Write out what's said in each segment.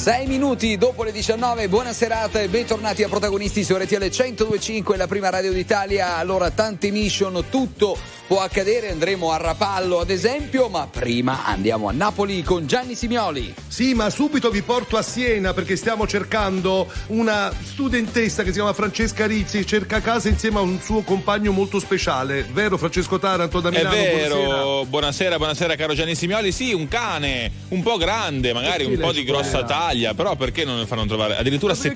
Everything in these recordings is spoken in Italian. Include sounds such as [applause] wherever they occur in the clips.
6 minuti dopo le 19, buona serata e bentornati a protagonisti su RTL 1025, la prima radio d'Italia. Allora, tante mission, tutto può accadere, andremo a Rapallo ad esempio, ma prima andiamo a Napoli con Gianni Simioli. Sì, ma subito vi porto a Siena perché stiamo cercando una studentessa che si chiama Francesca Rizzi, cerca casa insieme a un suo compagno molto speciale, vero Francesco Taranto da Milano? È vero, buonasera, buonasera, buonasera caro Gianni Simioli, sì, un cane, un po' grande, magari un po' di grossa taglia, però perché non ne fanno trovare? Addirittura se-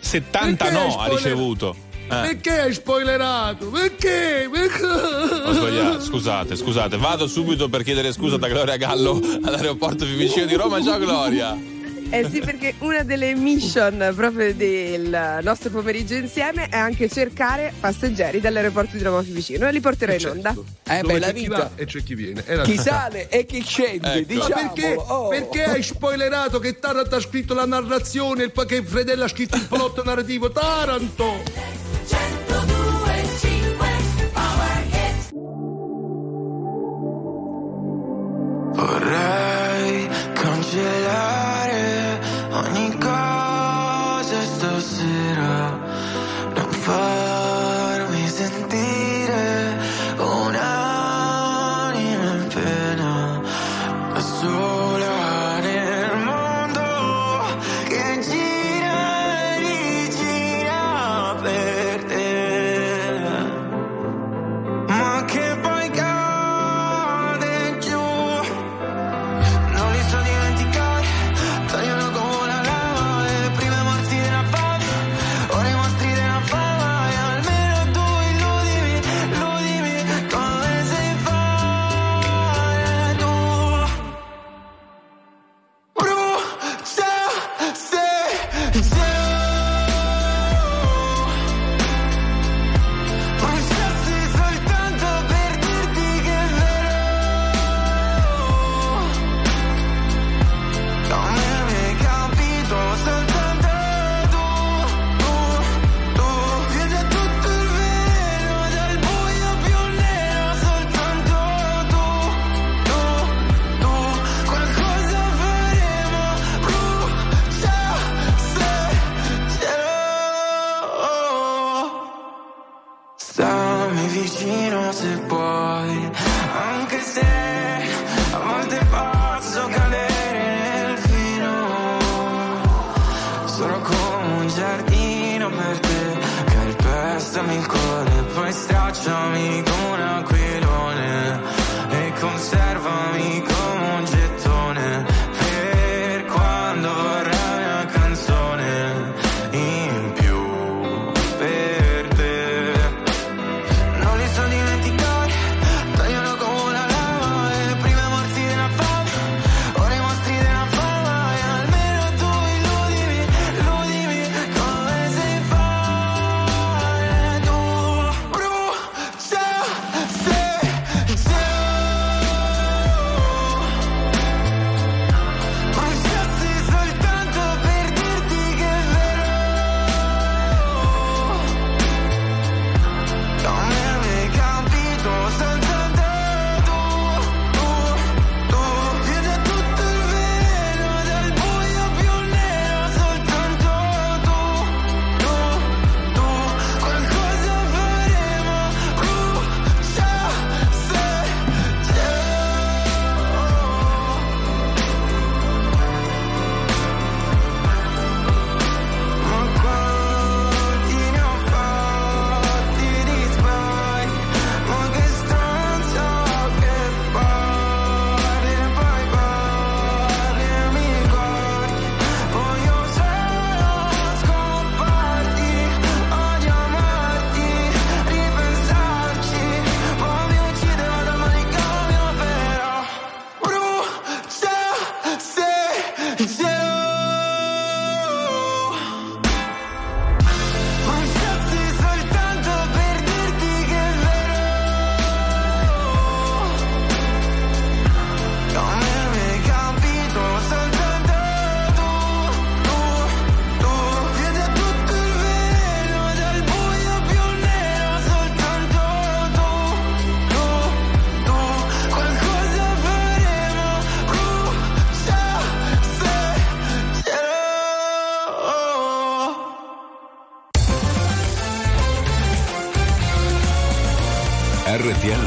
70 Perché no ha ricevuto. Eh. Perché hai spoilerato? Perché? Perché? Ho sbagliato, scusate, scusate, vado subito per chiedere scusa da Gloria Gallo all'aeroporto più vicino di Roma. Ciao Gloria! Eh sì, perché una delle mission proprio del nostro pomeriggio insieme è anche cercare passeggeri dall'aeroporto di Roma più vicino e li porterò in onda. Eh Dove beh, la c'è chi vita. va e c'è chi viene. È la Chi vita. sale e chi scende, Ecco. Ma diciamo. perché, perché hai spoilerato che Taranto ha scritto la narrazione, il, che Fredella ha scritto il plot narrativo? Taranto! Vorrei cancellare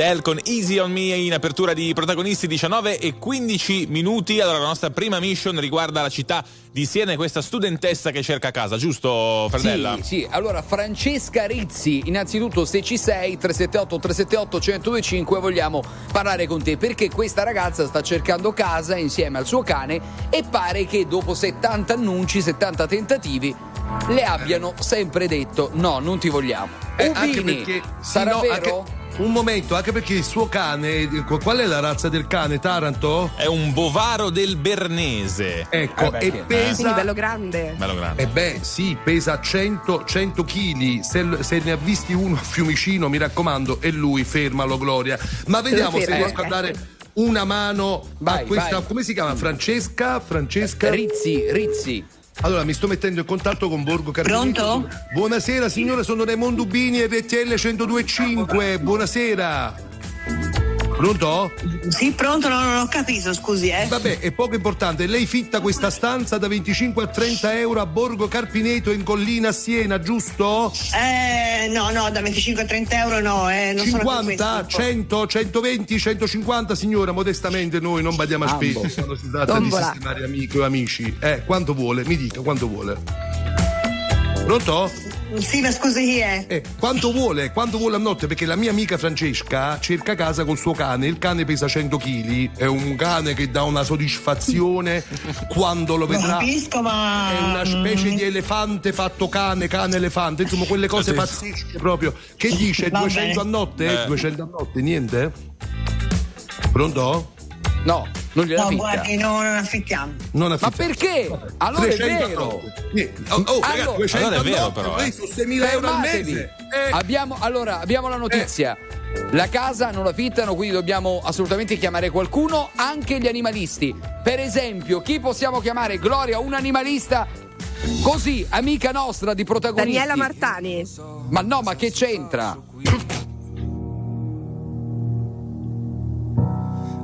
Adele con Easy on Me in apertura di protagonisti 19 e 15 minuti. Allora, la nostra prima mission riguarda la città di Siena e questa studentessa che cerca casa, giusto, Fredella? Sì, sì, allora Francesca Rizzi, innanzitutto se ci sei 378 378 1025 vogliamo parlare con te perché questa ragazza sta cercando casa insieme al suo cane e pare che dopo 70 annunci, 70 tentativi le abbiano sempre detto no, non ti vogliamo. Eh, anche Ubini, perché sì, sarà no, vero? anche- un momento, anche perché il suo cane, qual è la razza del cane? Taranto? È un bovaro del Bernese. Ecco, Eh beh, e sì. Quindi pesa. bello grande. Bello grande. Eh beh, sì, pesa 100, 100 kg. Se, se ne ha visti uno a Fiumicino, mi raccomando, è lui, fermalo, Gloria. Ma vediamo se fermo. riesco a dare una mano Vai, a questa. vai. Come si chiama? Francesca? Francesca? Rizzi, Rizzi. Allora, mi sto mettendo in contatto con Borgo Carabinieri. Pronto? Buonasera, signore, sono Raimondo Ubini, RTL 1025. Buonasera. Pronto? Sì, pronto, no, non ho capito, scusi, eh. Vabbè, è poco importante. Lei fitta questa stanza da 25 a 30 euro a Borgo Carpineto in collina a Siena, giusto? Eh, no, no, da 25 a 30 euro no, eh. Non sono più 50, questo. 100, 120, 150, signora, modestamente noi non badiamo a spese quando si tratta Tombola. di sistemare amici o amici. Eh, quanto vuole? Mi dica, quanto vuole? Pronto? Sì, ma scusi chi è? Eh, quanto vuole? Quanto vuole a notte? Perché la mia amica Francesca cerca casa col suo cane. Il cane pesa 100 kg. È un cane che dà una soddisfazione [laughs] quando lo Lo vedrà. capisco, ma. È una specie di elefante fatto cane, cane elefante, insomma quelle cose pazzesche proprio. Che dice? Va 200 bene. a notte? Eh. 200 a notte, niente? Pronto? No, non gliela No, fitta. guardi, no, non affittiamo. Non Ma affitta- perché? Allora è 300 a vero. Niente. Oh, oh, ragazzi, Allora- 200 Allora è vero, però, eh. sono 6.000 euro al Fermatevi. mese. Eh. Abbiamo, allora, abbiamo la notizia. La casa non la fittano, quindi dobbiamo assolutamente chiamare qualcuno, anche gli animalisti. Per esempio, chi possiamo chiamare? Gloria, un animalista così, amica nostra di protagonisti. Daniela Martani. Ma no, ma che c'entra?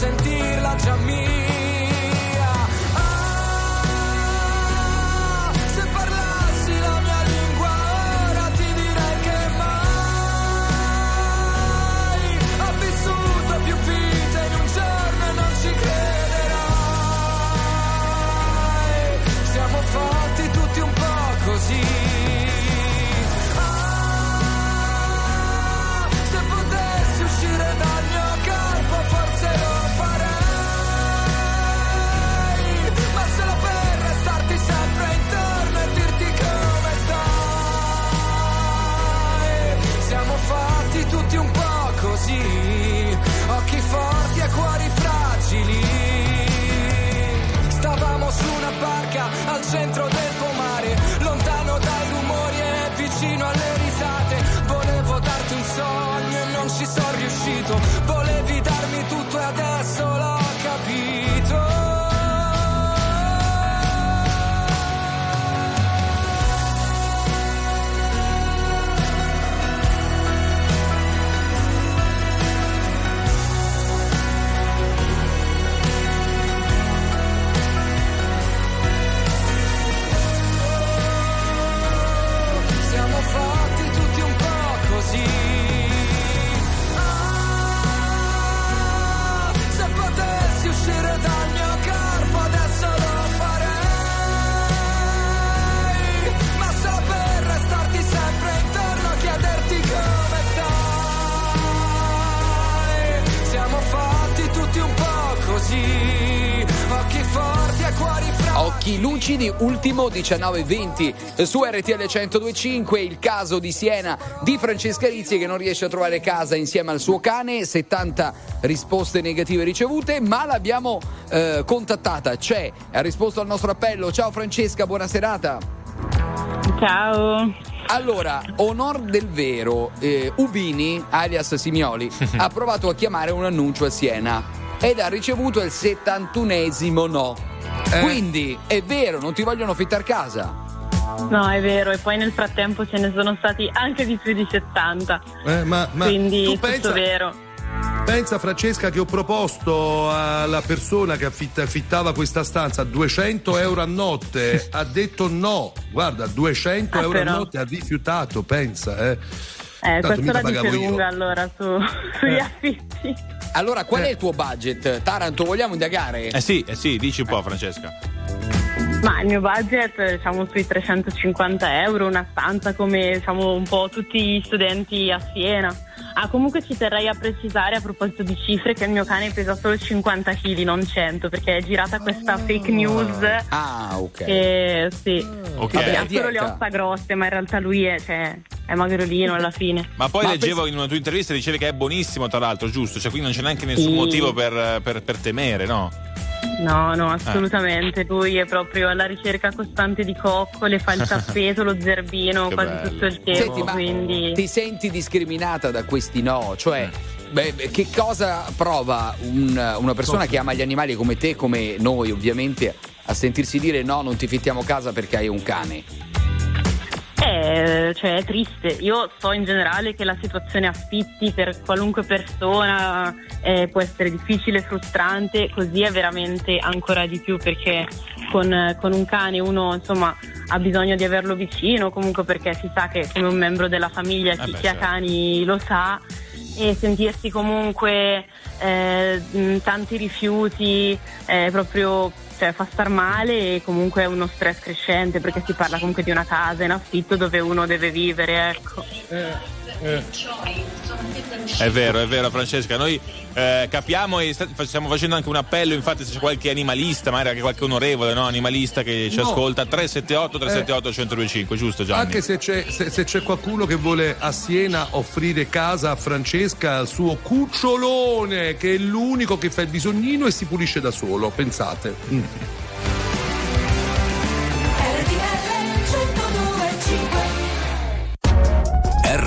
sentir ultimo 19.20 su RTL 1025, il caso di Siena di Francesca Rizzi che non riesce a trovare casa insieme al suo cane, 70 risposte negative ricevute, ma l'abbiamo eh, contattata, c'è, ha risposto al nostro appello. Ciao Francesca, buona serata. Ciao. Allora, onor del vero, eh, Ubini, alias Simioli, [laughs] ha provato a chiamare un annuncio a Siena ed ha ricevuto il 71esimo no. Eh. Quindi è vero, non ti vogliono fittare casa. No, è vero, e poi nel frattempo ce ne sono stati anche di più di 70. Eh, ma, ma quindi tu tutto pensa, vero. Pensa Francesca che ho proposto alla persona che affitta- affittava questa stanza 200 euro a notte, ha detto no, guarda 200 Ah, euro però. a notte, ha rifiutato, pensa. Eh. Eh, questo la dice io. lunga allora su, sugli affitti. Allora, qual è il tuo budget? Taranto, vogliamo indagare? Eh sì, eh sì, dici un po', Francesca. Ma il mio budget diciamo sui 350 euro, una stanza come diciamo un po' tutti gli studenti a Siena. Ah, comunque ci terrei a precisare a proposito di cifre che il mio cane pesa solo 50 kg, non 100, perché è girata questa fake news. Ah, ok. Che sì, Ok. Vabbè, ha solo le ossa grosse, ma in realtà lui è, cioè, è magrolino alla fine. Ma poi Ma leggevo in una tua intervista dicevi che è buonissimo, tra l'altro, giusto? Cioè, qui non c'è neanche nessun Sì. motivo per, per- per temere, no? No, no, assolutamente. Lui è proprio alla ricerca costante di coccole, fa il [laughs] tappeto, lo zerbino Che quasi bello. tutto il tempo. Senti, ma quindi... ti senti discriminata da questi no? Cioè, Eh. beh, che cosa prova un- una persona che ama gli animali come te, come noi ovviamente, a sentirsi dire no, non ti fittiamo casa perché hai un cane? Eh, cioè, è triste. Io so in generale che la situazione affitti per qualunque persona eh, può essere difficile, frustrante, così è veramente ancora di più perché con, con un cane uno insomma ha bisogno di averlo vicino, comunque perché si sa che come un membro della famiglia chi, beh, chi ha certo. cani lo sa e sentirsi comunque eh, tanti rifiuti è proprio cioè, fa star male e comunque è uno stress crescente perché si parla comunque di una casa in affitto dove uno deve vivere ecco. È vero, è vero, Francesca. Noi eh, capiamo e stiamo facendo anche un appello. Infatti, se c'è qualche animalista, magari anche qualche onorevole no? animalista che ci No. ascolta, 378 378 1025, giusto Gianni? Anche se c'è, se- se c'è qualcuno che vuole a Siena offrire casa a Francesca al suo cucciolone, che è l'unico che fa il bisognino e si pulisce da solo, pensate. Mm.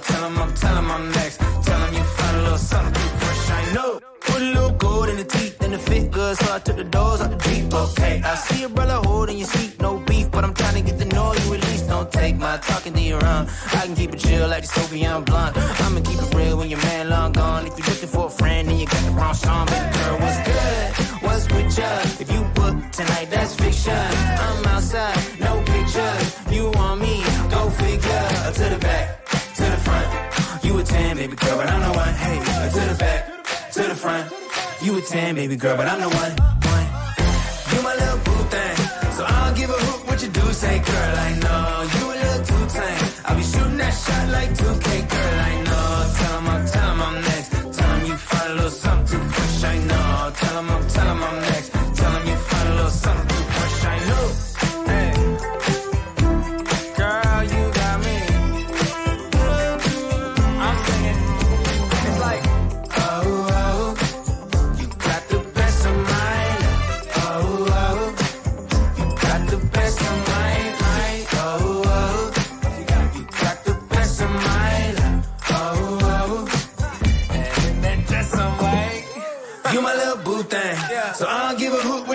Tell 'em I'm, tell I'm next. Tell 'em you find a little something fresh. I know. Put a little gold in the teeth and the fit good, so I took the doors out the Jeep. Okay, I see a brother holding your seat, no beef, but I'm trying to get the know you at least. Don't take my talking to your own. I can keep it chill like the Soviet blunt. I'ma keep it real when your man long gone. If you're looking for a friend, then you got the wrong song. Baby girl, what's good? What's with you 10, baby girl, but I'm the one. Hey, to the back, to the front. You a 10, baby girl, but I'm the one. one. You my little boo thing. So I'll give a hoot what you do say, girl. I know you a little too tame. I'll be shooting that shot like 2K, girl. I know. Tell 'em I'm, tell 'em I'm next. Tell 'em you find a little something fresh. I know. Tell 'em I'm,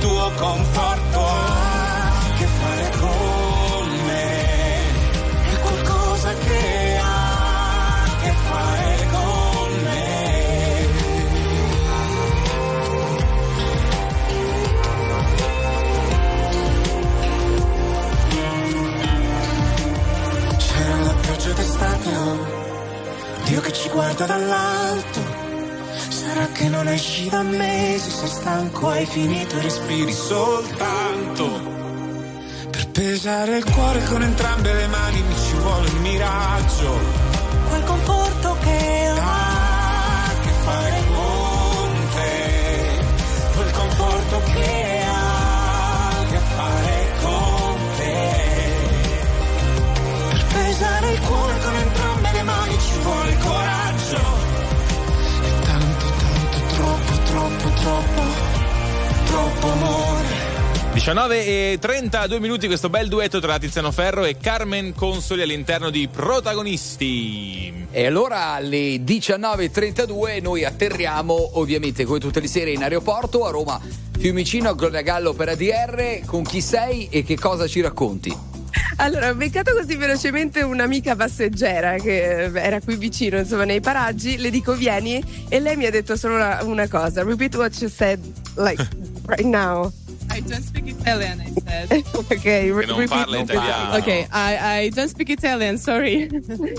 tuo conforto. Ah, che fare con me è qualcosa che ha che fare con me. C'era la pioggia d'estate, Dio che ci guarda dall'alto. Sarà che non esci da mesi, sei stanco, hai finito e respiri soltanto. Per pesare il cuore con entrambe le mani mi ci vuole un miraggio. quel conforto che ha che fare con te. Quel conforto che ha che fare con te. per pesare il cuore troppo, troppo, amore. 19 e 32 minuti questo bel duetto tra Tiziano Ferro e Carmen Consoli all'interno di Protagonisti. E allora alle 19.32 noi atterriamo ovviamente come tutte le sere in aeroporto a Roma Fiumicino, Gloria Gallo per ADR. Con chi sei e che cosa ci racconti? Allora, ho beccato così velocemente un'amica passeggera che eh, era qui vicino, insomma, nei paraggi. Le dico vieni e lei mi ha detto solo una, una cosa. Repeat what you said, like, [laughs] right now. I don't speak Italian, I said. [laughs] ok, Che re- non repeat- parla italiano. Ok, I, I don't speak Italian, sorry.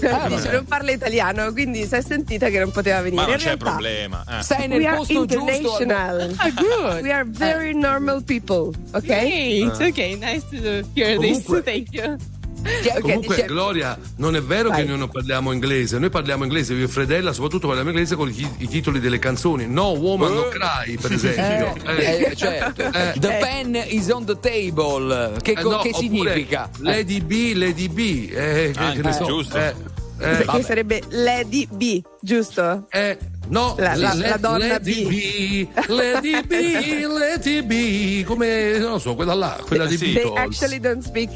Ah, [laughs] dice non parla italiano, quindi si è sentita che non poteva venire. Ma non In c'è realtà, problema. eh. Sei nel We are posto giusto. international. [laughs] Ah, good. We are very normal people, ok? Great. Okay, nice to hear Comunque- this. Thank you. Che- ok, Comunque, dice- Gloria, non è vero Vai. che noi non parliamo inglese, noi parliamo inglese, io e Fredella soprattutto parliamo inglese con i, i titoli delle canzoni. No Woman No Cry, per esempio. Eh, eh, certo. Eh. The pen is on the table. Che, Eh, co- no, che significa? Lady B, Lady B. Eh, che, Anche, che ne so. giusto. Eh, eh, che sarebbe Lady B, giusto? Eh, no, La- la- le- la donna Lady B. B, Lady B, Lady B, come non lo so, quella là, quella di Sì. They Beatles. actually don't speak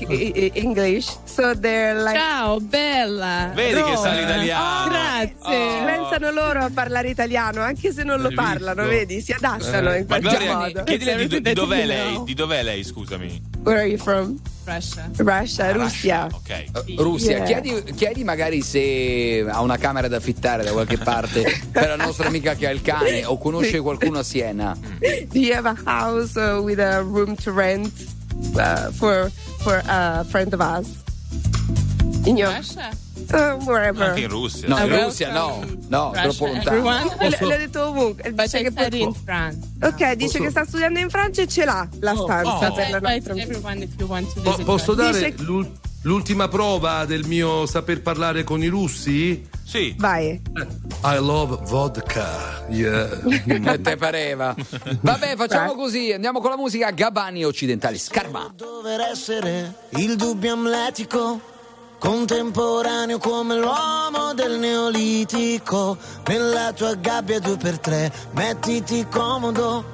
English, so they're like Ciao, bella. Vedi che No. sa l'italiano. Grazie. pensano loro a parlare italiano, anche se non lo Hai visto? parlano, vedi? Si adattano Eh. in Ma qualche Gloria, modo. chiedile di, di dov'è lei? Di dov'è lei, scusami? Where are you from? Russia. Russia, Russia. Ok. Eh, Russia, Yeah. chiedi, chiedi magari se ha una camera da affittare da qualche parte [laughs] per la nostra amica che ha il cane o conosce qualcuno a Siena. Do you have a house uh, with a room to rent uh, for for a friend of us? In your Russia? Uh. Anche in Russia. No, in welcome Russia no, no, Russia, troppo lontano. everyone. Le, le ho detto ovunque. Dice che study in France. Ok, dice che sta studiando in Francia e ce l'ha la stanza oh. per la want to Po- posso dare Dice- l'ul- l'ultima prova del mio saper parlare con i russi? Sì. Vai. Eh, I love vodka. Yeah. [laughs] Che te pareva? Vabbè, facciamo così, andiamo con la musica Gabani occidentali. Scarma. dover essere il dubbio amletico, contemporaneo come l'uomo del neolitico. Nella tua gabbia due per tre, mettiti comodo.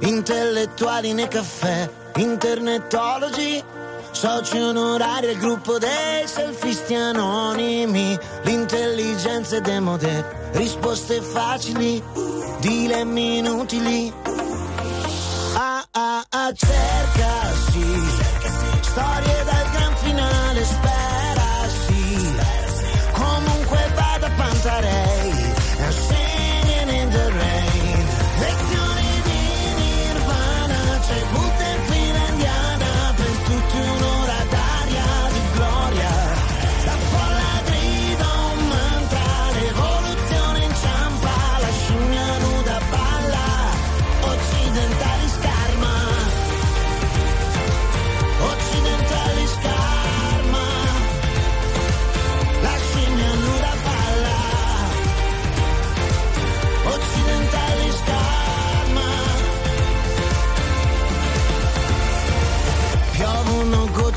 Intellettuali nei caffè, internetologi. Soci onorari al gruppo dei selfisti anonimi. L'intelligenza è demode, risposte facili, dilemmi inutili. Ah ah ah cerca sì Storie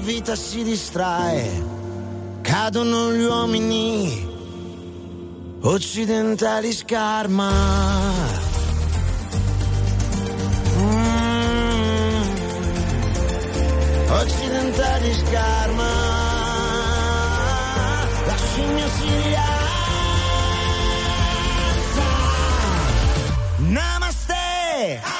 vita si distrae Cadono gli uomini Occidentali scarma. Mm. Occidentali scarma. La scimmia si rialza. Namaste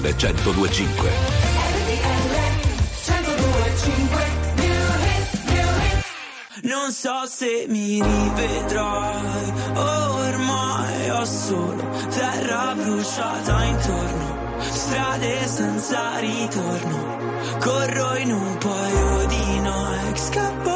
RTL 1025. Non so se mi rivedrai, ormai ho solo terra bruciata intorno, strade senza ritorno, corro in un paio di Nike, scappo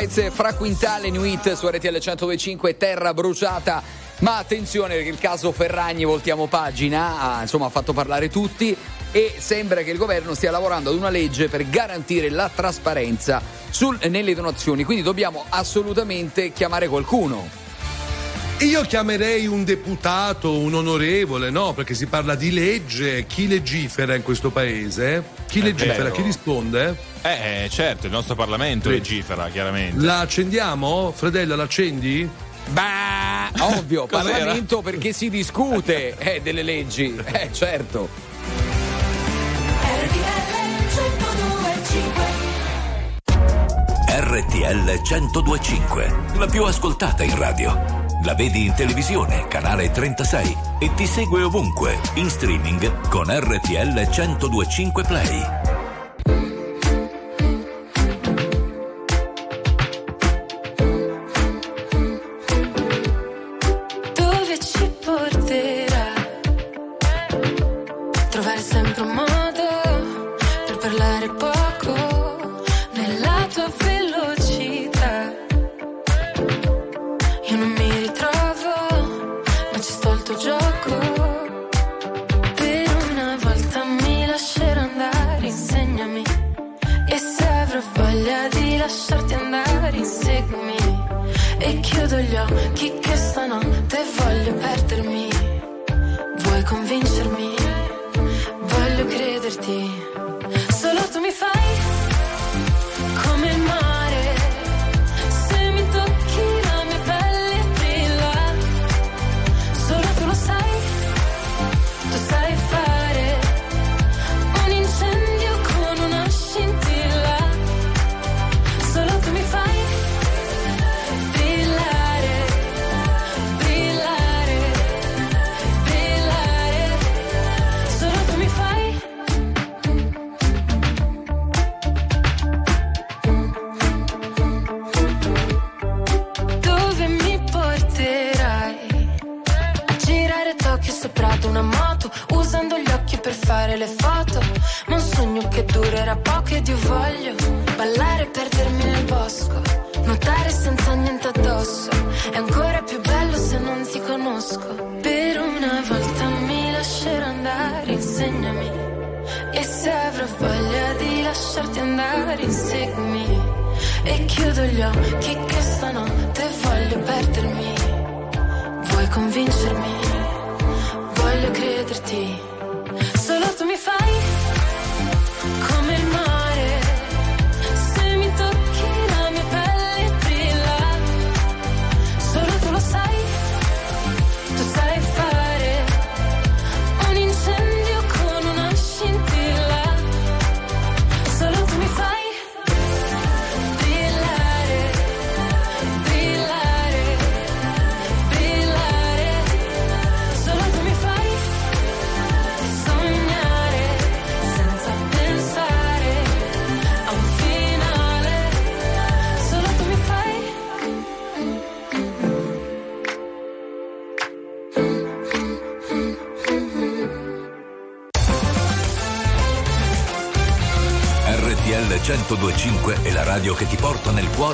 Noise, fra Quintale Nuit su RTL 125 Terra Bruciata. Ma attenzione perché il caso Ferragni, voltiamo pagina, ha, insomma, ha fatto parlare tutti e sembra che il governo stia lavorando ad una legge per garantire la trasparenza sul, nelle donazioni, quindi dobbiamo assolutamente chiamare qualcuno. Io chiamerei un deputato, un onorevole, no? Perché si parla di legge, chi legifera in questo paese? Chi legifera? Chi risponde? Eh, eh, certo, il nostro Parlamento sì. legifera, chiaramente. La accendiamo? Fredella, l'accendi? Bah, ovvio, [laughs] Parlamento perché si discute eh, delle leggi, eh, certo. RTL 1025, la più ascoltata in radio. La vedi in televisione, canale 36 e ti segue ovunque, in streaming con RTL 1025 Play. chiudo gli occhi che stanotte voglio perdermi. Vuoi convincermi?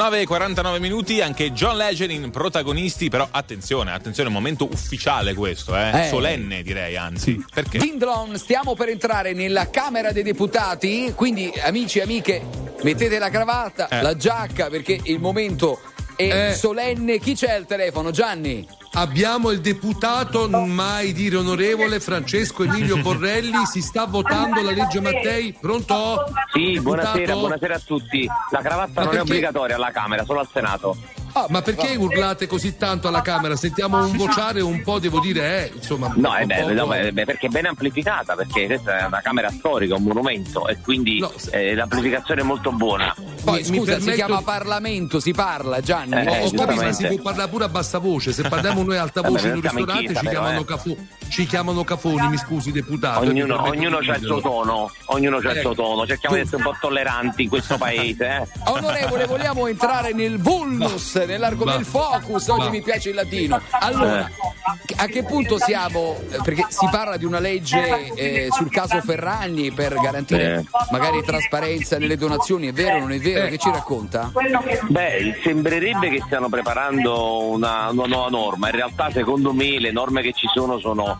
9 e 49 minuti, anche John Legend in protagonisti, però attenzione, attenzione, è un momento ufficiale questo, eh? Eh. solenne direi anzi. Sì. Perché? Dindlon, stiamo per entrare nella Camera dei Deputati, quindi amici e amiche, mettete la cravatta, eh. la giacca, perché il momento è eh. solenne. Chi c'è al telefono? Gianni? Abbiamo il deputato, mai dire onorevole, Francesco Emilio Borrelli. Si sta votando la legge Mattei. Pronto? Sì, buonasera, buonasera a tutti. La cravatta Ma non è obbligatoria alla Camera, solo al Senato. Ma perché urlate così tanto alla Camera? Sentiamo un vociare un po', devo dire, eh, insomma. No, è beh, po' no, beh, beh, perché è ben amplificata, perché questa è una Camera storica, un monumento e quindi eh, l'amplificazione è molto buona. Poi mi scusa, si permetto- chiama Parlamento, si parla, Gianni. Eh, Ho capito, ma si può parlare pure a bassa voce. Se parliamo noi a alta voce in un ristorante ci, però, chiamano eh. cafo- ci chiamano cafoni, mi scusi, deputato. Ognuno, ognuno ha il suo tono, ognuno ha il suo tono, cerchiamo di essere un po' tolleranti in questo paese. Eh. [laughs] Onorevole, vogliamo entrare nel vulnus, nell'argomento del focus. Oggi Va. mi piace il latino. Allora, a che punto siamo? eh, Perché si parla di una legge eh, sul caso Ferragni per garantire Eh. magari trasparenza nelle donazioni. È vero o non è vero? Che ci racconta? Beh, sembrerebbe che stiano preparando una, una nuova norma. In realtà, secondo me, le norme che ci sono sono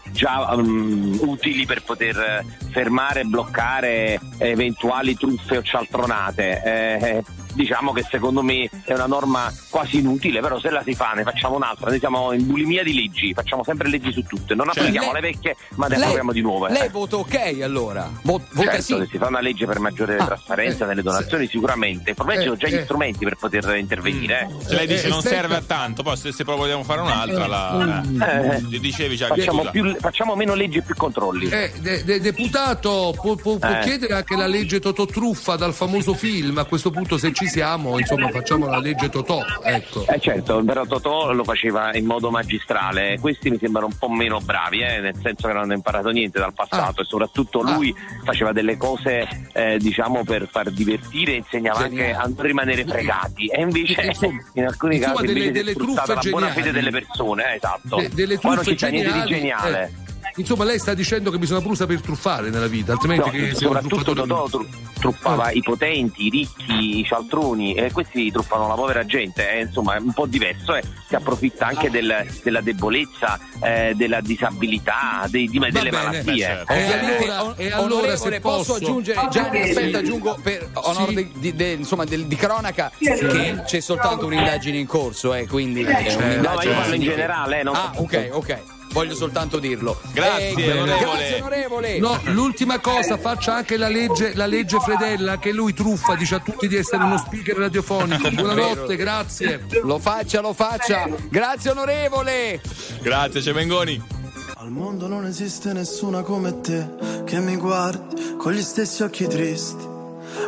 già mm, utili per poter fermare e bloccare eventuali truffe o cialtronate. Eh, diciamo che secondo me è una norma quasi inutile, però se la si fa ne facciamo un'altra, noi siamo in bulimia di leggi, facciamo sempre leggi su tutte, non Cioè, applichiamo lei- le vecchie ma ne approviamo di nuove. Lei vota ok allora? Vo- vota Certo, sì. se si fa una legge per maggiore Ah, trasparenza eh, nelle donazioni sicuramente, probabilmente ho già gli eh. strumenti per poter intervenire. eh. Se lei dice Eh, non serve a tanto, poi se, se poi vogliamo fare un'altra, la, Eh, eh, dicevi già facciamo, più- facciamo meno leggi e più controlli. Eh, de- de- deputato, può, può- può Eh. chiedere anche la legge Totò Truffa dal famoso film? A questo punto, se ci siamo, insomma, facciamo la legge Totò. Ecco. Eh certo, però Totò lo faceva in modo magistrale, questi mi sembrano un po' meno bravi, eh, nel senso che non hanno imparato niente dal passato Ah. e soprattutto lui faceva delle cose eh, diciamo per far divertire e insegnava Geniale. anche a non rimanere fregati e invece [laughs] Insomma- [laughs] in alcuni insomma, casi delle- invece delle sfruttata la truffe buona fede delle persone, eh, esatto. De- delle Poi non truffe sta niente di geniale. Eh. Insomma, lei sta dicendo che bisogna pure saper truffare nella vita, altrimenti No, che soprattutto. Totò tru- truffava i potenti, i ricchi, i cialtroni e questi truffano la povera gente, è insomma è un po' diverso e si approfitta anche del- della debolezza, eh, della disabilità, dei- di- delle bene, malattie. certo. Eh, E Ovviamente, allora- e allora, onorevole, se posso, posso- aggiungere, Gianni, Sì. aspetta, aggiungo per onore Sì. di, di- insomma, del- di cronaca che c'è soltanto un'indagine in corso, eh, quindi è Certo. un'indagine No, ma io parlo in generale, eh, non Ah, ok, ok. Voglio soltanto dirlo. Grazie, Eh, onorevole. Grazie, onorevole. No, l'ultima cosa, faccia anche la legge, la legge Fredella, che lui truffa, dice a tutti di essere uno speaker radiofonico. [laughs] Buonanotte, grazie. Lo faccia, lo faccia. Grazie, onorevole. Grazie, Cemengoni. Al mondo non esiste nessuna come te che mi guardi con gli stessi occhi tristi.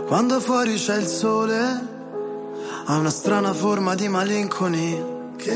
Quando fuori c'è il sole, ha una strana forma di malinconia che,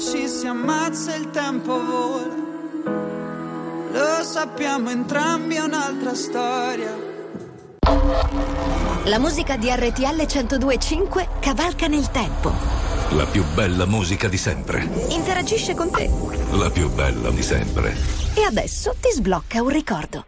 Ci si ammazza il tempo vola. Lo sappiamo entrambi, è un'altra storia. La musica di RTL 1025 cavalca nel tempo. La più bella musica di sempre. Interagisce con te. La più bella di sempre. E adesso ti sblocca un ricordo.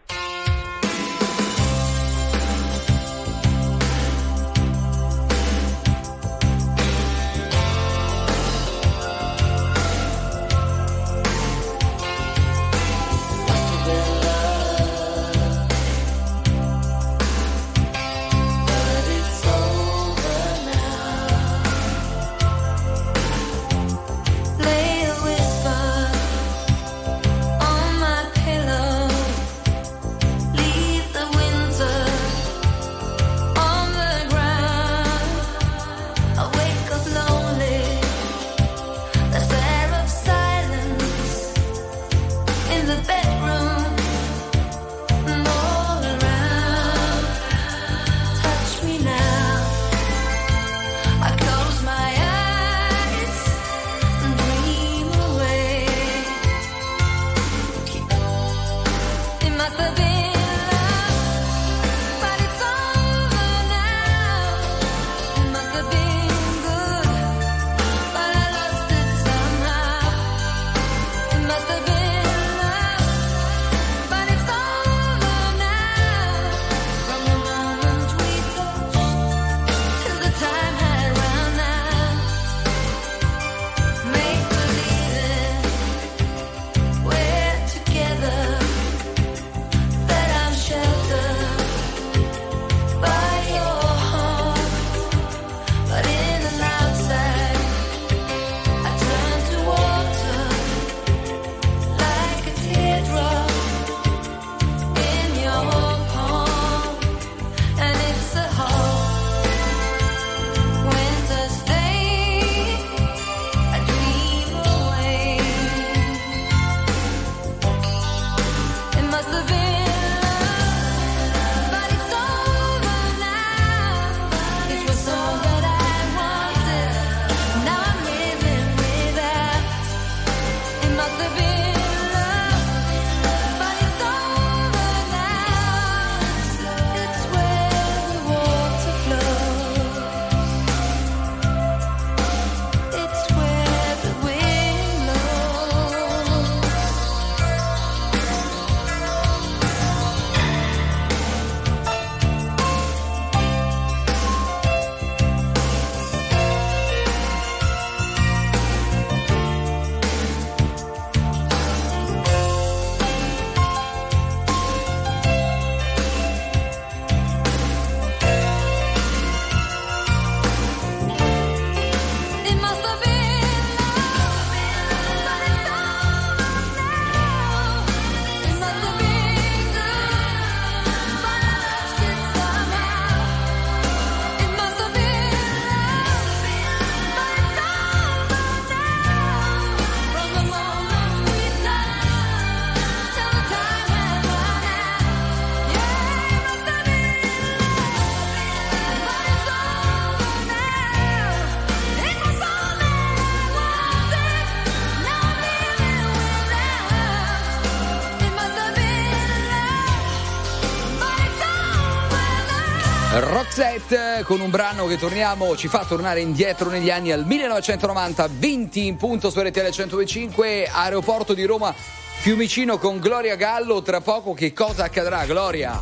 Con un brano che torniamo, ci fa tornare indietro negli anni al 1990, 20 in punto su RTL 105, aeroporto di Roma Fiumicino con Gloria Gallo. Tra poco che cosa accadrà, Gloria?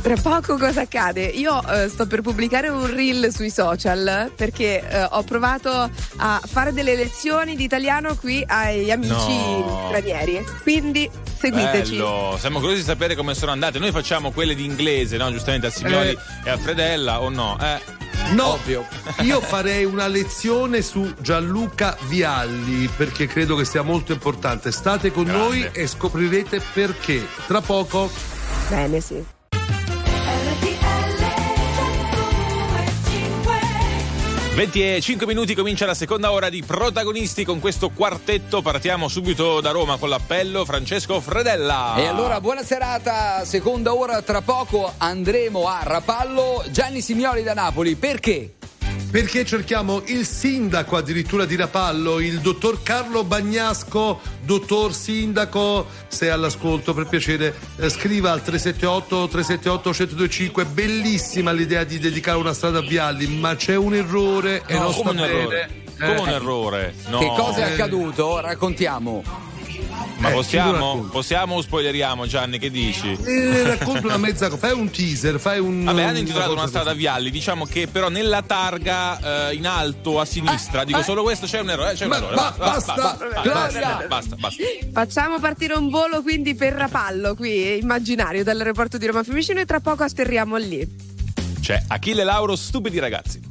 Tra poco cosa accade? Io eh, sto per pubblicare un reel sui social perché eh, ho provato a fare delle lezioni di italiano qui ai amici No. stranieri. Quindi seguiteci. Bello, siamo curiosi di sapere come sono andate. Noi facciamo quelle di inglese, no? Giustamente a Signoli Eh. e a Fredella, o no? Eh. No, [laughs] io farei una lezione su Gianluca Vialli perché credo che sia molto importante. State con Grande. noi e scoprirete perché. Tra poco. Bene, sì. 25 minuti comincia la seconda ora di protagonisti con questo quartetto. Partiamo subito da Roma con l'appello Francesco Fredella. E allora buona serata, seconda ora tra poco andremo a Rapallo. Gianni Simioli da Napoli, perché? Perché cerchiamo il sindaco addirittura di Rapallo, il dottor Carlo Bagnasco, dottor sindaco, se è all'ascolto per piacere eh, scriva al 378 378 1025, bellissima l'idea di dedicare una strada a Vialli, ma c'è un errore e No, non sta come un bene. errore? Eh. Come un errore? No. Che cosa è Eh. accaduto? Raccontiamo. Ma Eh, possiamo? Possiamo o spoileriamo, Gianni? Che dici? Eh, racconta una mezza cosa, fai un teaser, fai un. Vabbè, hanno intitolato una strada a Vialli, diciamo che però nella targa eh, in alto a sinistra, dico solo questo, c'è un errore, eh, c'è un errore. ma- basta, basta, basta, basta, basta, basta. Facciamo partire un volo quindi per Rapallo, qui immaginario, dall'aeroporto di Roma Fiumicino e tra poco atterriamo lì. C'è Achille Lauro, stupidi ragazzi.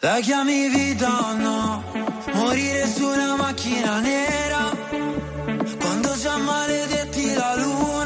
La chiami vita o no? Morire su una macchina nera Quando già maledetti la luna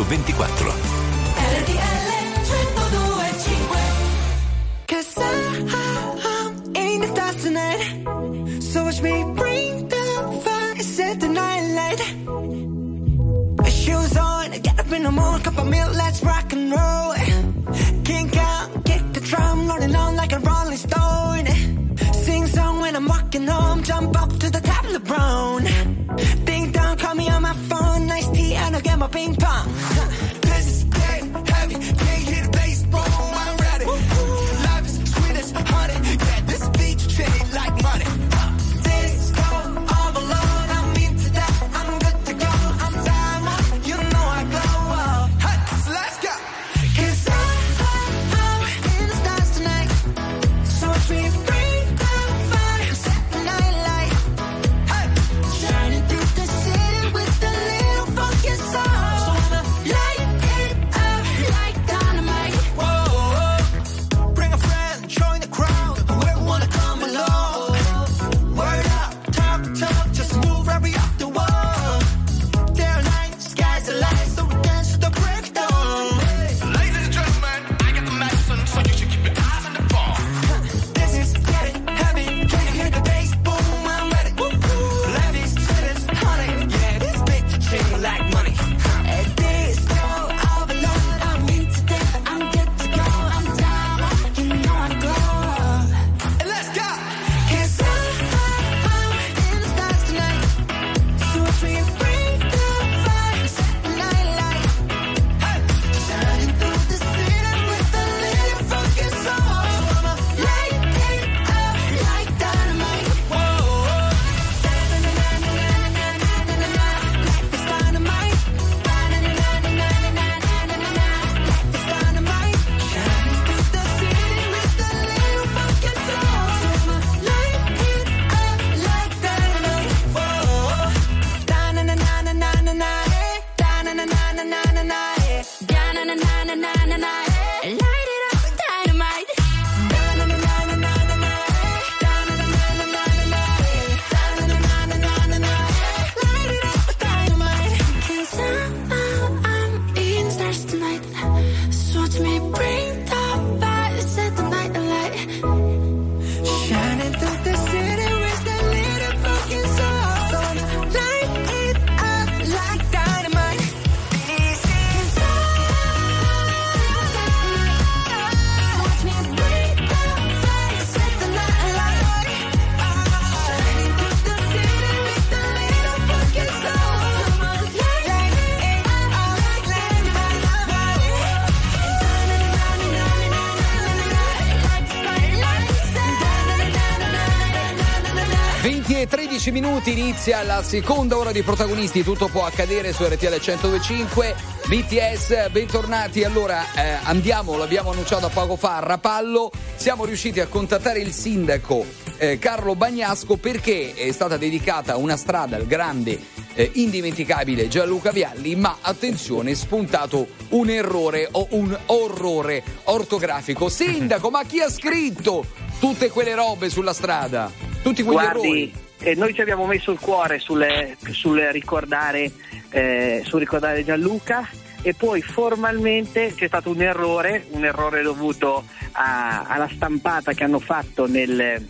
su 24. Inizia la seconda ora di protagonisti, tutto può accadere su RTL 1025. BTS, bentornati. Allora eh, andiamo, l'abbiamo annunciato poco fa, a Rapallo. Siamo riusciti a contattare il sindaco eh, Carlo Bagnasco perché è stata dedicata una strada al grande eh, indimenticabile Gianluca Vialli, ma attenzione, è spuntato un errore o un orrore ortografico. Sindaco, ma chi ha scritto tutte quelle robe sulla strada? Tutti quegli Guardi, errori? Eh, noi ci abbiamo messo il cuore sul, sul ricordare, eh, sul ricordare Gianluca e poi formalmente c'è stato un errore, un errore dovuto a- alla stampata che hanno fatto nel,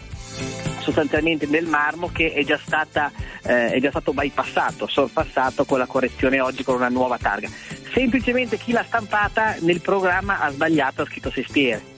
sostanzialmente nel marmo che è già, stata, eh, è già stato bypassato, sorpassato con la correzione oggi con una nuova targa. Semplicemente chi l'ha stampata nel programma ha sbagliato, ha scritto Sestiere.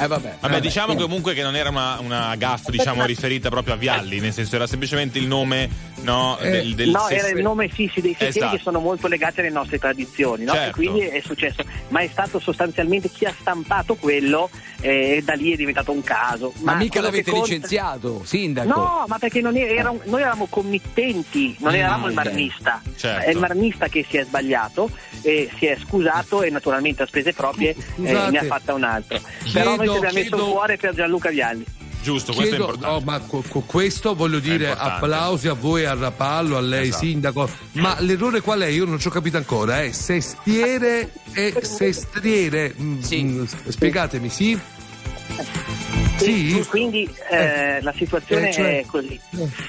Eh vabbè. Vabbè, diciamo comunque che non era una, una gaff, diciamo, riferita proprio a Vialli, nel senso era semplicemente il nome no, del, del no, era il nome sì, dei sestieri Esatto. che sono molto legati alle nostre tradizioni, no? Certo. E quindi è successo. Ma è stato sostanzialmente chi ha stampato quello eh, e da lì è diventato un caso. Ma, mica quello l'avete conta- licenziato, sindaco? No, ma perché non era- eravamo- noi eravamo committenti, non Ah, eravamo il ok. marmista. Certo. È il marmista che si è sbagliato, e si è scusato e naturalmente a spese proprie eh, ne ha fatta un altro. Però noi ci Chiedo- abbiamo messo chiedo- il cuore per Gianluca Vialli. Giusto, questo Chiedo- è importante. no, ma co- co- questo voglio dire applausi a voi, a Rapallo, a lei Esatto. sindaco. Ma l'errore qual è? Io non ci ho capito ancora. È sestiere e sestriere. Mm, mm, Spiegatemi, sì? Sì? Quindi eh, la situazione Eh, cioè- è così.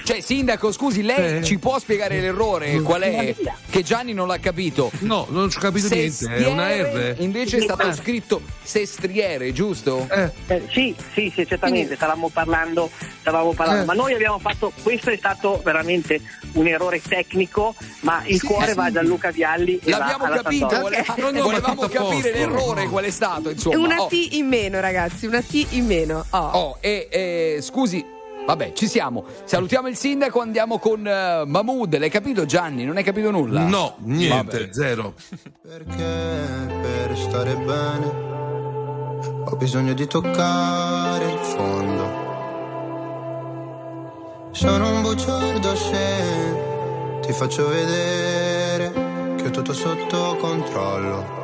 Cioè, sindaco, scusi, lei Eh. ci può spiegare l'errore? Qual è? Che Gianni non l'ha capito. No, non ci ho capito niente. È una R. Invece è stato scritto sestriere, giusto? Eh, sì, sì, sì, certamente, stavamo parlando, stavamo parlando. Eh. ma noi abbiamo fatto, questo è stato veramente un errore tecnico, ma il Sì, cuore sì. va a Gianluca Vialli e va L'abbiamo alla capito, vole- No, no, ma volevamo capire l'errore qual è stato, insomma. una Oh, T in meno, ragazzi, una T in meno. Oh. oh, e eh, scusi, vabbè, ci siamo. Salutiamo il sindaco, andiamo con eh, Mahmood. L'hai capito Gianni? Non hai capito nulla? No, niente, Vabbè. zero. Perché per stare bene ho bisogno di toccare il fondo. Sono un bugiardo se ti faccio vedere che ho tutto sotto controllo.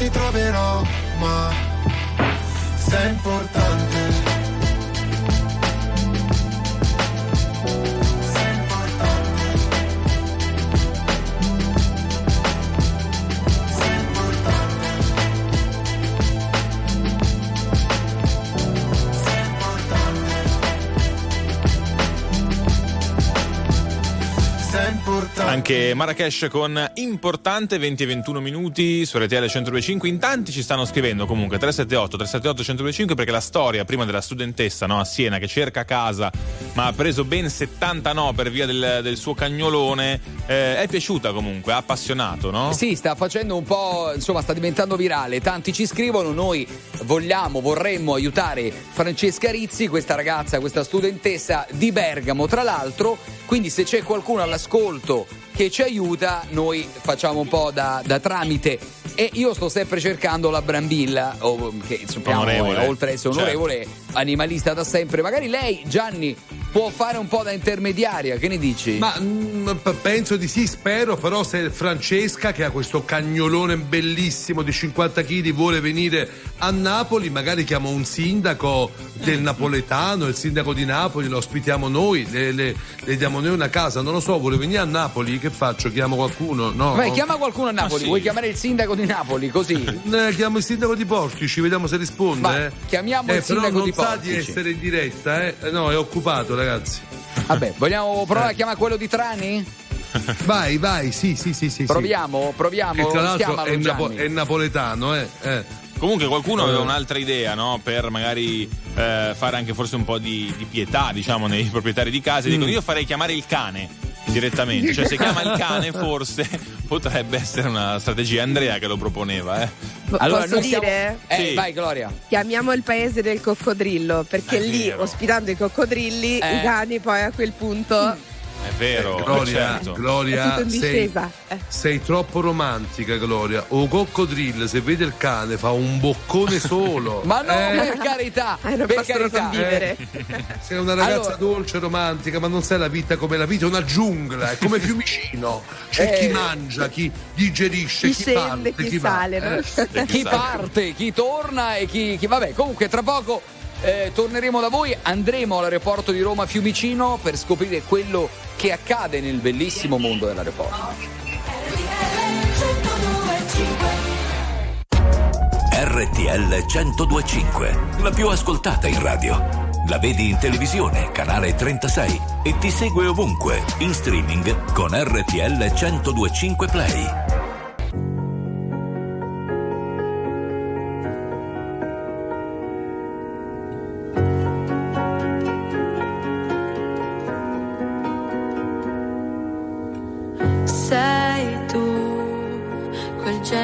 Ti troverò ma sei importante Anche Marrakesh con importante 20 e 21 minuti su RTL 125. In tanti ci stanno scrivendo comunque 378 378 125 perché la storia prima della studentessa no, a Siena che cerca casa ma ha preso ben 70 no per via del, del suo cagnolone eh, è piaciuta comunque, ha appassionato, no? Sì, sta facendo un po', insomma, sta diventando virale. Tanti ci scrivono, noi vogliamo, vorremmo aiutare Francesca Rizzi, questa ragazza, questa studentessa di Bergamo, tra l'altro. Quindi se c'è qualcuno all'ascolto che ci aiuta, noi facciamo un po' da, da tramite. E io sto sempre cercando la Brambilla, o- che sappiamo, Onorevole. è, oltre ad essere Certo. onorevole, animalista da sempre. Magari lei, Gianni, può fare un po' da intermediaria, che ne dici? Ma mm, p- penso di sì, spero, però se Francesca che ha questo cagnolone bellissimo di 50 kg vuole venire a Napoli, magari chiamo un sindaco del napoletano, il sindaco di Napoli, lo ospitiamo noi, le, le- le diamo noi una casa, non lo so, vuole venire a Napoli, che faccio? Chiamo qualcuno? No. Vai, chiama qualcuno a Napoli, sì. vuoi chiamare il sindaco di Napoli, così? [laughs] Eh, chiamo il sindaco di Portici, vediamo se risponde. Vai, eh. chiamiamo Eh, il sindaco però non di sa Portici. di essere in diretta, eh. Eh, No, è occupato, ragazzi. Vabbè, vogliamo provare Eh. a chiamare quello di Trani? [laughs] Vai, vai, sì, sì, sì, sì. Proviamo, proviamo. Che tra l'altro è, napo- è napoletano, eh. eh. Comunque qualcuno Eh. aveva un'altra idea, no? Per magari eh, fare anche forse un po' di, di pietà, diciamo, nei proprietari di case. Dicono Mm. io farei chiamare il cane direttamente. Cioè se chiama il cane [laughs] forse potrebbe essere una strategia. Andrea che lo proponeva, eh. Allora, Posso dire? Eh, Sì. vai Gloria. Chiamiamo il paese del coccodrillo, perché È lì, vero. ospitando i coccodrilli, Eh. i cani poi a quel punto [laughs] È vero, Eh, Gloria, certo. Gloria sei. Eh. sei troppo romantica, Gloria. O coccodrillo, se vede il cane, fa un boccone [laughs] solo. Ma no, Eh, per carità, Eh, per carità. convivere. sei una ragazza Allora- dolce, romantica, ma non sai la vita come la vita, è una giungla, è come Fiumicino. C'è Eh. chi mangia, chi digerisce, Chi chi, scende, parte, chi va. sale, no? Eh. [laughs] chi parte, chi torna e chi, chi- vabbè, comunque tra poco eh, torneremo da voi, andremo all'aeroporto di Roma Fiumicino per scoprire quello che accade nel bellissimo mondo dell'aeroporto. RTL 1025, la più ascoltata in radio. La vedi in televisione, canale 36 e ti segue ovunque, in streaming con RTL 1025 Play.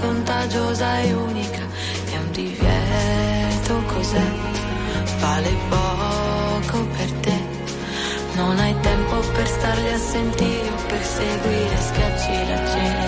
Contagiosa e unica. È un divieto, cos'è? Vale poco per te. Non hai tempo per starli a sentire o per seguire, schiacci l'acceleratore.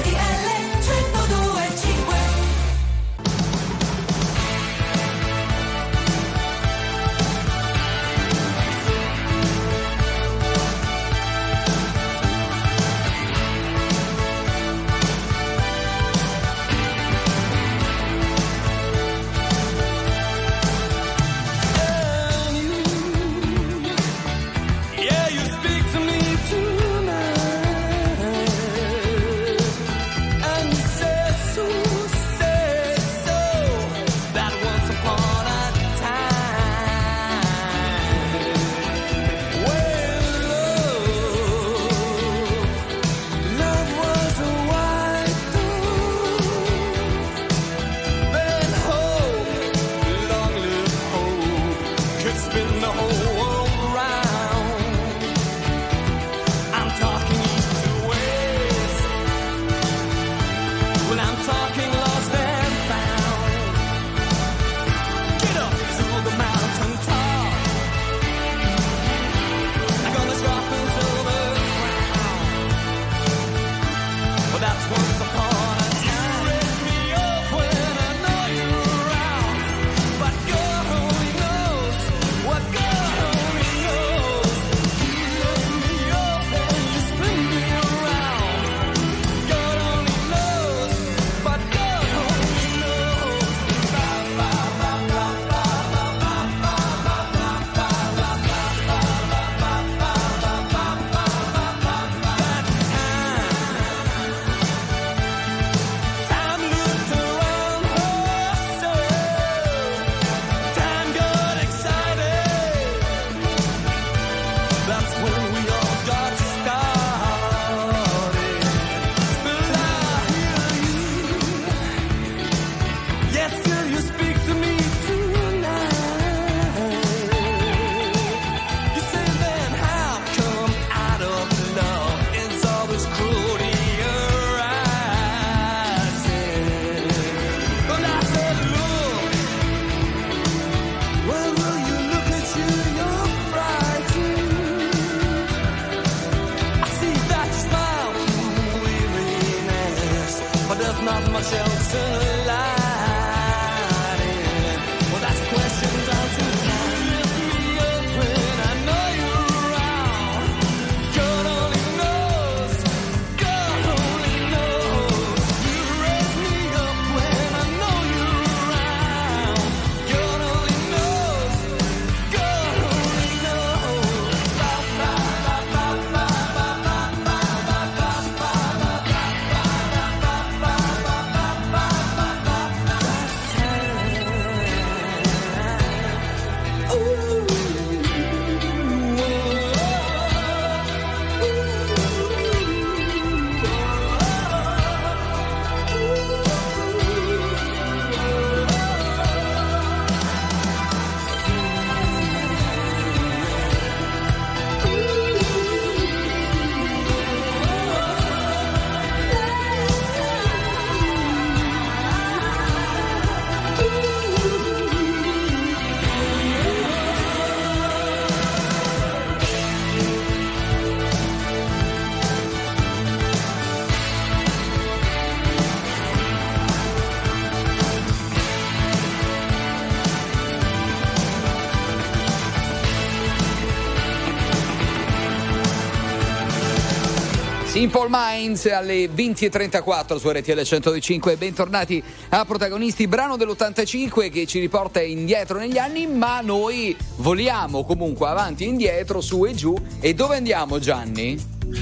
Simple Minds alle 20.34 su RTL 105 bentornati a protagonisti brano dell'85 che ci riporta indietro negli anni ma noi voliamo comunque avanti e indietro su e giù e dove andiamo Gianni?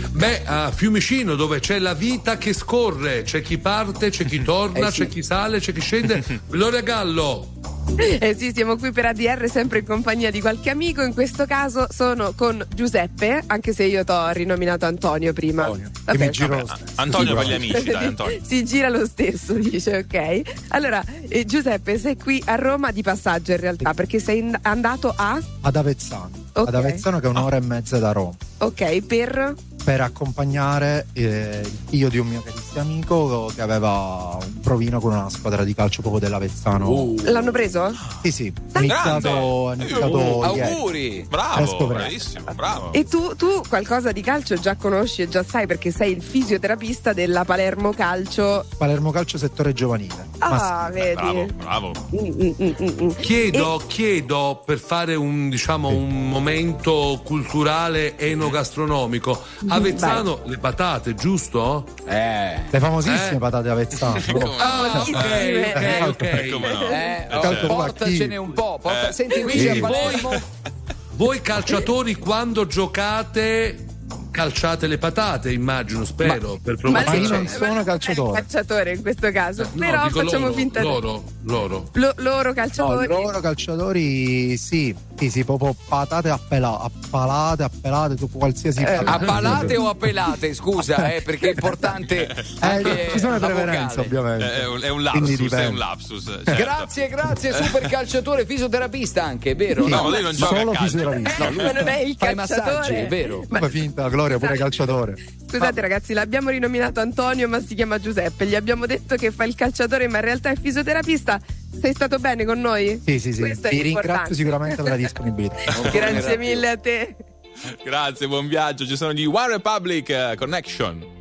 Beh, a Fiumicino dove c'è la vita che scorre, c'è chi parte, c'è chi torna, Eh sì. c'è chi sale, c'è chi scende. Gloria Gallo. [laughs] Eh sì, siamo qui per ADR sempre in compagnia di qualche amico. In questo caso sono con Giuseppe, anche se io t'ho rinominato Antonio prima. Vabbè. Vabbè, Antonio per gli amici, dai [laughs] Antonio. si gira lo stesso, dice ok. Allora, eh, Giuseppe, sei qui a Roma di passaggio in realtà, perché sei andato a. Ad Avezzano. Ok. Ad Avezzano che è un'ora e mezza da Roma. Ok, per. Per accompagnare eh, il figlio di un mio carissimo amico che aveva un provino con una squadra di calcio proprio dell'Avezzano. L'hanno preso? Sì, sì, è iniziato, è iniziato Uh, ieri. auguri! Bravo, bravissimo, bravo. E tu, tu qualcosa di calcio già conosci e già sai perché sei il fisioterapista della Palermo Calcio. Palermo Calcio settore giovanile. Ah, vedi. Bravo, bravo. Mm, mm, mm, mm. Chiedo, chiedo per fare un, diciamo, un momento culturale enogastronomico. Avezzano le patate, giusto? Eh. Le famosissime Eh? patate avezzano. [laughs] Ah, ok, ok, ok. Come no? Eh, Calcio portacene un po'. porta- Eh. Senti, Luigi a Quindi Palermo. Voi calciatori quando giocate calciate le patate, immagino, spero, per Ma Ma io non sono calciatore. calciatore in questo caso. No, Però facciamo loro, finta loro, loro. Lo- loro No, calciatori. loro calciatori sì, sì, sì, proprio patate appela- appalate, appelate, dopo qualsiasi Eh, A palate o a pelate, scusa, eh, perché è importante. anche Eh, ci sono le preferenze vocale. ovviamente. È un, è un lapsus, è un lapsus. certo. Grazie, grazie, super calciatore, fisioterapista anche, vero? No, lui non gioca Solo fisioterapista. No, lui Ma non è il fa i calciatore. massaggi, è vero. Come finta, Gloria, pure calciatore. Scusate ragazzi, l'abbiamo rinominato Antonio ma si chiama Giuseppe. Gli abbiamo detto che fa il calciatore ma in realtà è fisioterapista. Sei stato bene con noi? Sì, sì, sì. Questo è Vi ringrazio importante. sicuramente per la disponibilità. [laughs] Grazie mille a te. Grazie, buon viaggio. Ci sono gli One Republic eh, Connection.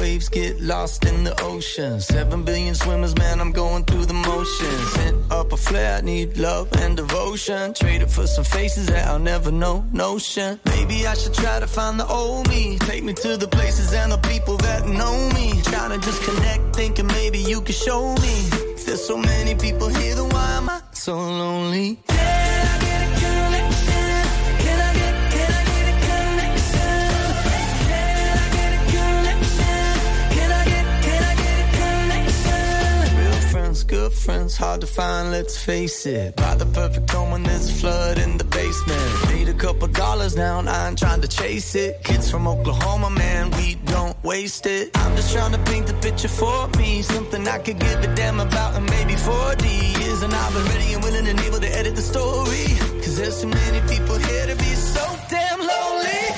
Waves get lost in the ocean. Seven billion swimmers, man, I'm going through the motions. Sent up a flare, I need love and devotion. Traded for some faces that I'll never know, notion. Maybe I should try to find the old me. Take me to the places and the people that know me. Trying to just connect, thinking maybe you could show me. There's so many people here, then why am I so lonely? Can good friends, hard to find, let's face it. Buy the perfect home when there's a flood in the basement. Need a couple dollars now, and I ain't trying to chase it. Kids from Oklahoma, man, we don't waste it. I'm just trying to paint the picture for me. Something I could give a damn about in maybe 40 years. And I've been ready and willing and able to edit the story. Cause there's too many people here to be so damn lonely.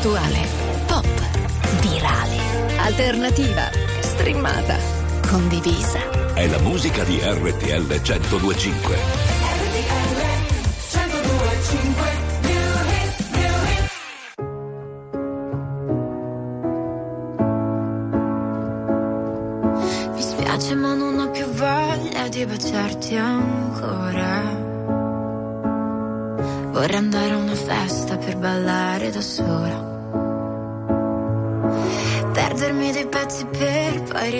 Attuale, pop, virale, alternativa, streamata, condivisa. È la musica di RTL 1025. Mi spiace ma non ho più voglia di baciarti ancora. Vorrei andare a una festa per ballare da sola.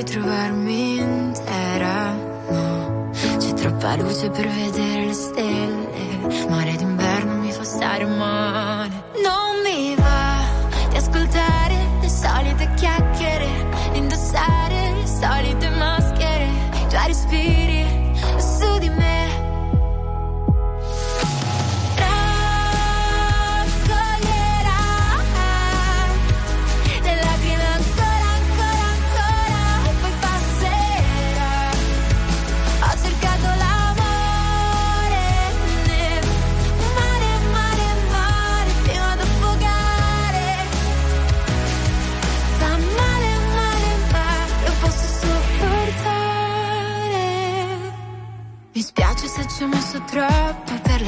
Ritrovarmi intera. No, c'è troppa luce per vedere le stelle. Mare d'inverno mi fa stare male.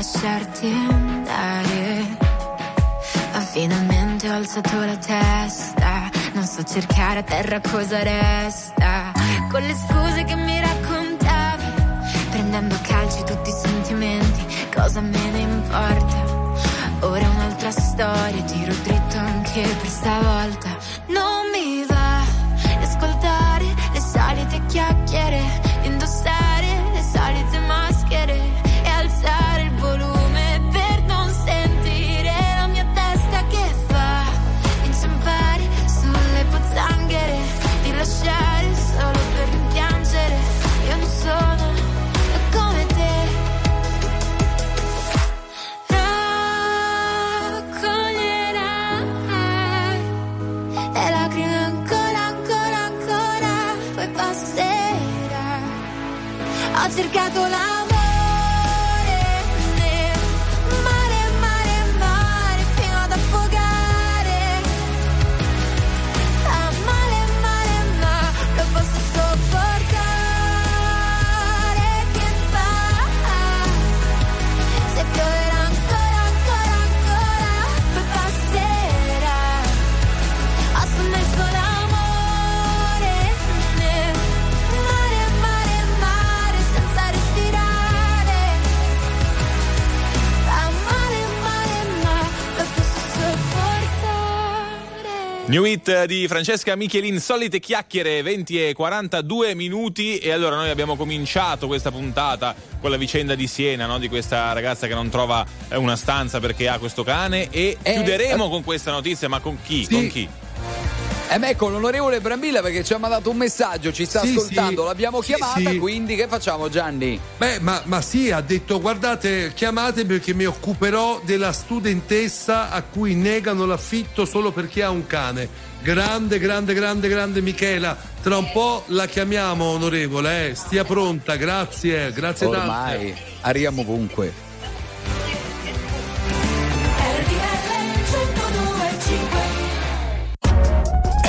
Lasciarti andare. Ma finalmente ho alzato la testa. Non so cercare a terra cosa resta. Con le scuse che mi raccontavi. Prendendo a calci tutti i sentimenti. Cosa me ne importa? Ora un'altra storia. Tiro dritto anche per stavolta. New hit di Francesca Michelin, solite chiacchiere, 20 e 42 minuti. E allora noi abbiamo cominciato questa puntata con la vicenda di Siena, no? di questa ragazza che non trova eh, una stanza perché ha questo cane. E chiuderemo con questa notizia, ma con chi? Sì. Con chi? E me con l'onorevole Brambilla perché ci ha mandato un messaggio, ci sta Sì, ascoltando, sì. l'abbiamo chiamata, sì. quindi che facciamo Gianni? Beh, ma, ma sì, ha detto guardate, chiamate perché mi occuperò della studentessa a cui negano l'affitto solo perché ha un cane. Grande, grande, grande, grande Michela. Tra un po' la chiamiamo, onorevole, eh. Stia pronta, grazie, grazie Ormai tante. arriviamo ovunque.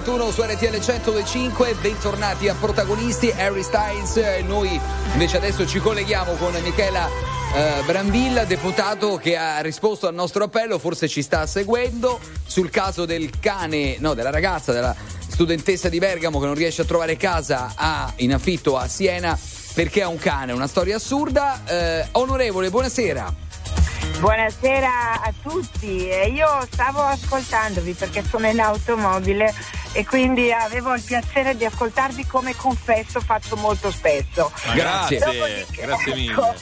20 e 51 su RTL 1025, bentornati a protagonisti Harry Styles. Noi invece adesso ci colleghiamo con Michela eh, Brambilla, deputato che ha risposto al nostro appello, forse ci sta seguendo, sul caso del cane, no, della ragazza, della studentessa di Bergamo che non riesce a trovare casa a- in affitto a Siena perché ha un cane, una storia assurda. Eh, onorevole, buonasera. Buonasera a tutti, io stavo ascoltandovi perché sono in automobile e quindi avevo il piacere di ascoltarvi come confesso faccio molto spesso. Grazie, Dopodiché- grazie mille. ecco,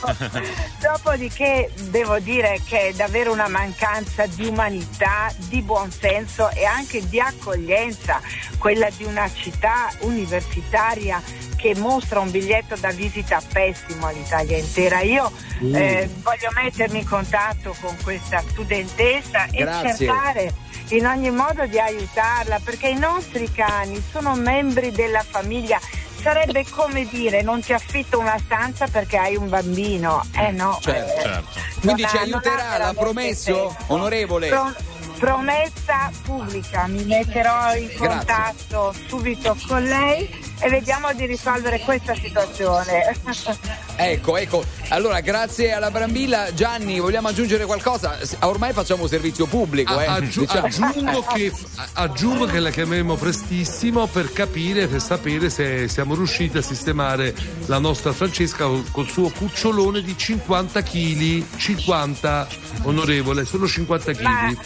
[laughs] dopodiché devo dire che è davvero una mancanza di umanità, di buonsenso e anche di accoglienza, quella di una città universitaria che mostra un biglietto da visita pessimo all'Italia intera. Io Mm. eh, voglio mettermi in contatto con questa studentessa e Grazie. cercare in ogni modo di aiutarla perché i nostri cani sono membri della famiglia. Sarebbe come dire non ti affitto una stanza perché hai un bambino. Eh no. Certo, eh, certo. Quindi non ci aiuterà, l'ha promesso, onorevole? Pro- promessa pubblica, mi metterò in Grazie. contatto subito con lei e vediamo di risolvere questa situazione. [laughs] Ecco, ecco. Allora, grazie alla Brambilla. Gianni, vogliamo aggiungere qualcosa? Ormai facciamo servizio pubblico, eh. A- aggiu- diciamo. aggiungo, che, [laughs] aggiungo che la chiameremo prestissimo per capire, per sapere se siamo riusciti a sistemare la nostra Francesca col, col suo cucciolone di 50 kg. 50, onorevole, solo 50 kg.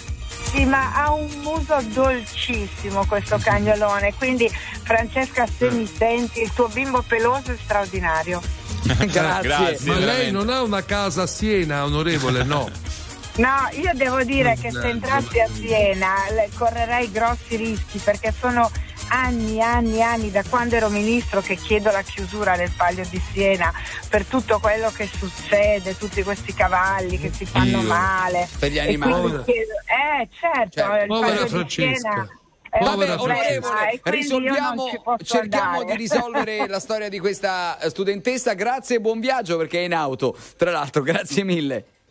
Sì, ma ha un muso dolcissimo questo cagnolone, quindi Francesca se mi senti il tuo bimbo peloso è straordinario. [laughs] Grazie. Ma lei non ha una casa a Siena, onorevole, no? [laughs] No, io devo dire che se Mannaggia. entrassi a Siena correrei grossi rischi perché sono anni, anni, anni da quando ero ministro che chiedo la chiusura del Palio di Siena per tutto quello che succede, tutti questi cavalli che si fanno Dio. male. Per gli animali. chiedo- eh, certo, Certo. il Povera Francesca. È Vabbè, onorevole, io risolviamo, cerchiamo andare. di risolvere la storia di questa eh, studentessa. Grazie e buon viaggio perché è in auto. Tra l'altro, grazie mille.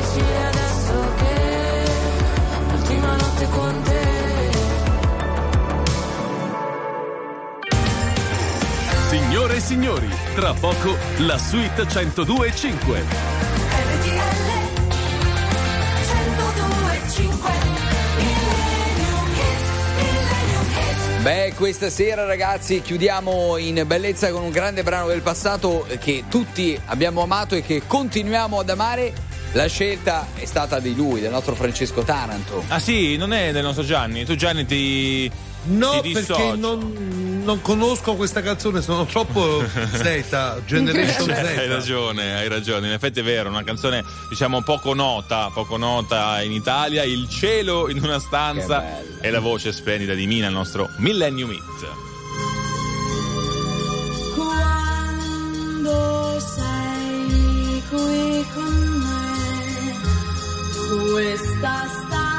così difficile adesso che l'ultima notte con te. Signore e signori, tra poco la suite 102.5. RTL 102.5 Millennium Hits, Millennium Hits. Beh, questa sera ragazzi chiudiamo in bellezza con un grande brano del passato che tutti abbiamo amato e che continuiamo ad amare. La scelta è stata di lui, del nostro Francesco Taranto. Ah sì, non è del nostro Gianni. Tu Gianni ti. No, ti perché non, non conosco questa canzone, sono troppo [laughs] Z, Generation Z. Cioè, hai ragione, hai ragione. In effetti è vero, una canzone diciamo poco nota, poco nota in Italia. Il cielo in una stanza e la voce splendida di Mina, il nostro Millennium Hit. Quando sei questa stanza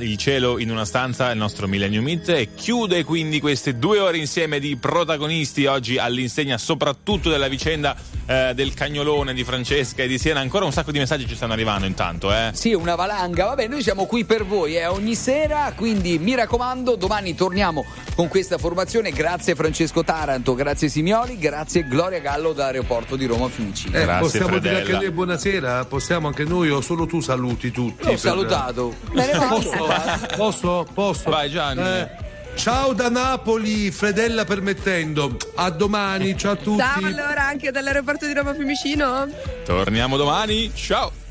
il cielo in una stanza, il nostro Millennium Hit e chiude quindi queste due ore insieme di protagonisti oggi all'insegna soprattutto della vicenda eh, del cagnolone di Francesca e di Siena. Ancora un sacco di messaggi ci stanno arrivando intanto, eh. Sì, una valanga. Vabbè, noi siamo qui per voi eh, ogni sera, quindi mi raccomando, domani torniamo con questa formazione. Grazie Francesco Taranto, grazie Simioli, grazie Gloria Gallo da Aeroporto di Roma Fiumicino. Eh, possiamo dire anche noi buonasera? Possiamo anche noi o solo tu saluti tutti? Salutato. Me ne vado. Posso? Posso? Posso? Vai Gianni. Eh, ciao da Napoli, Fredella permettendo. A domani, ciao a tutti. Ciao allora anche dall'aeroporto di Roma Fiumicino. Torniamo domani, ciao!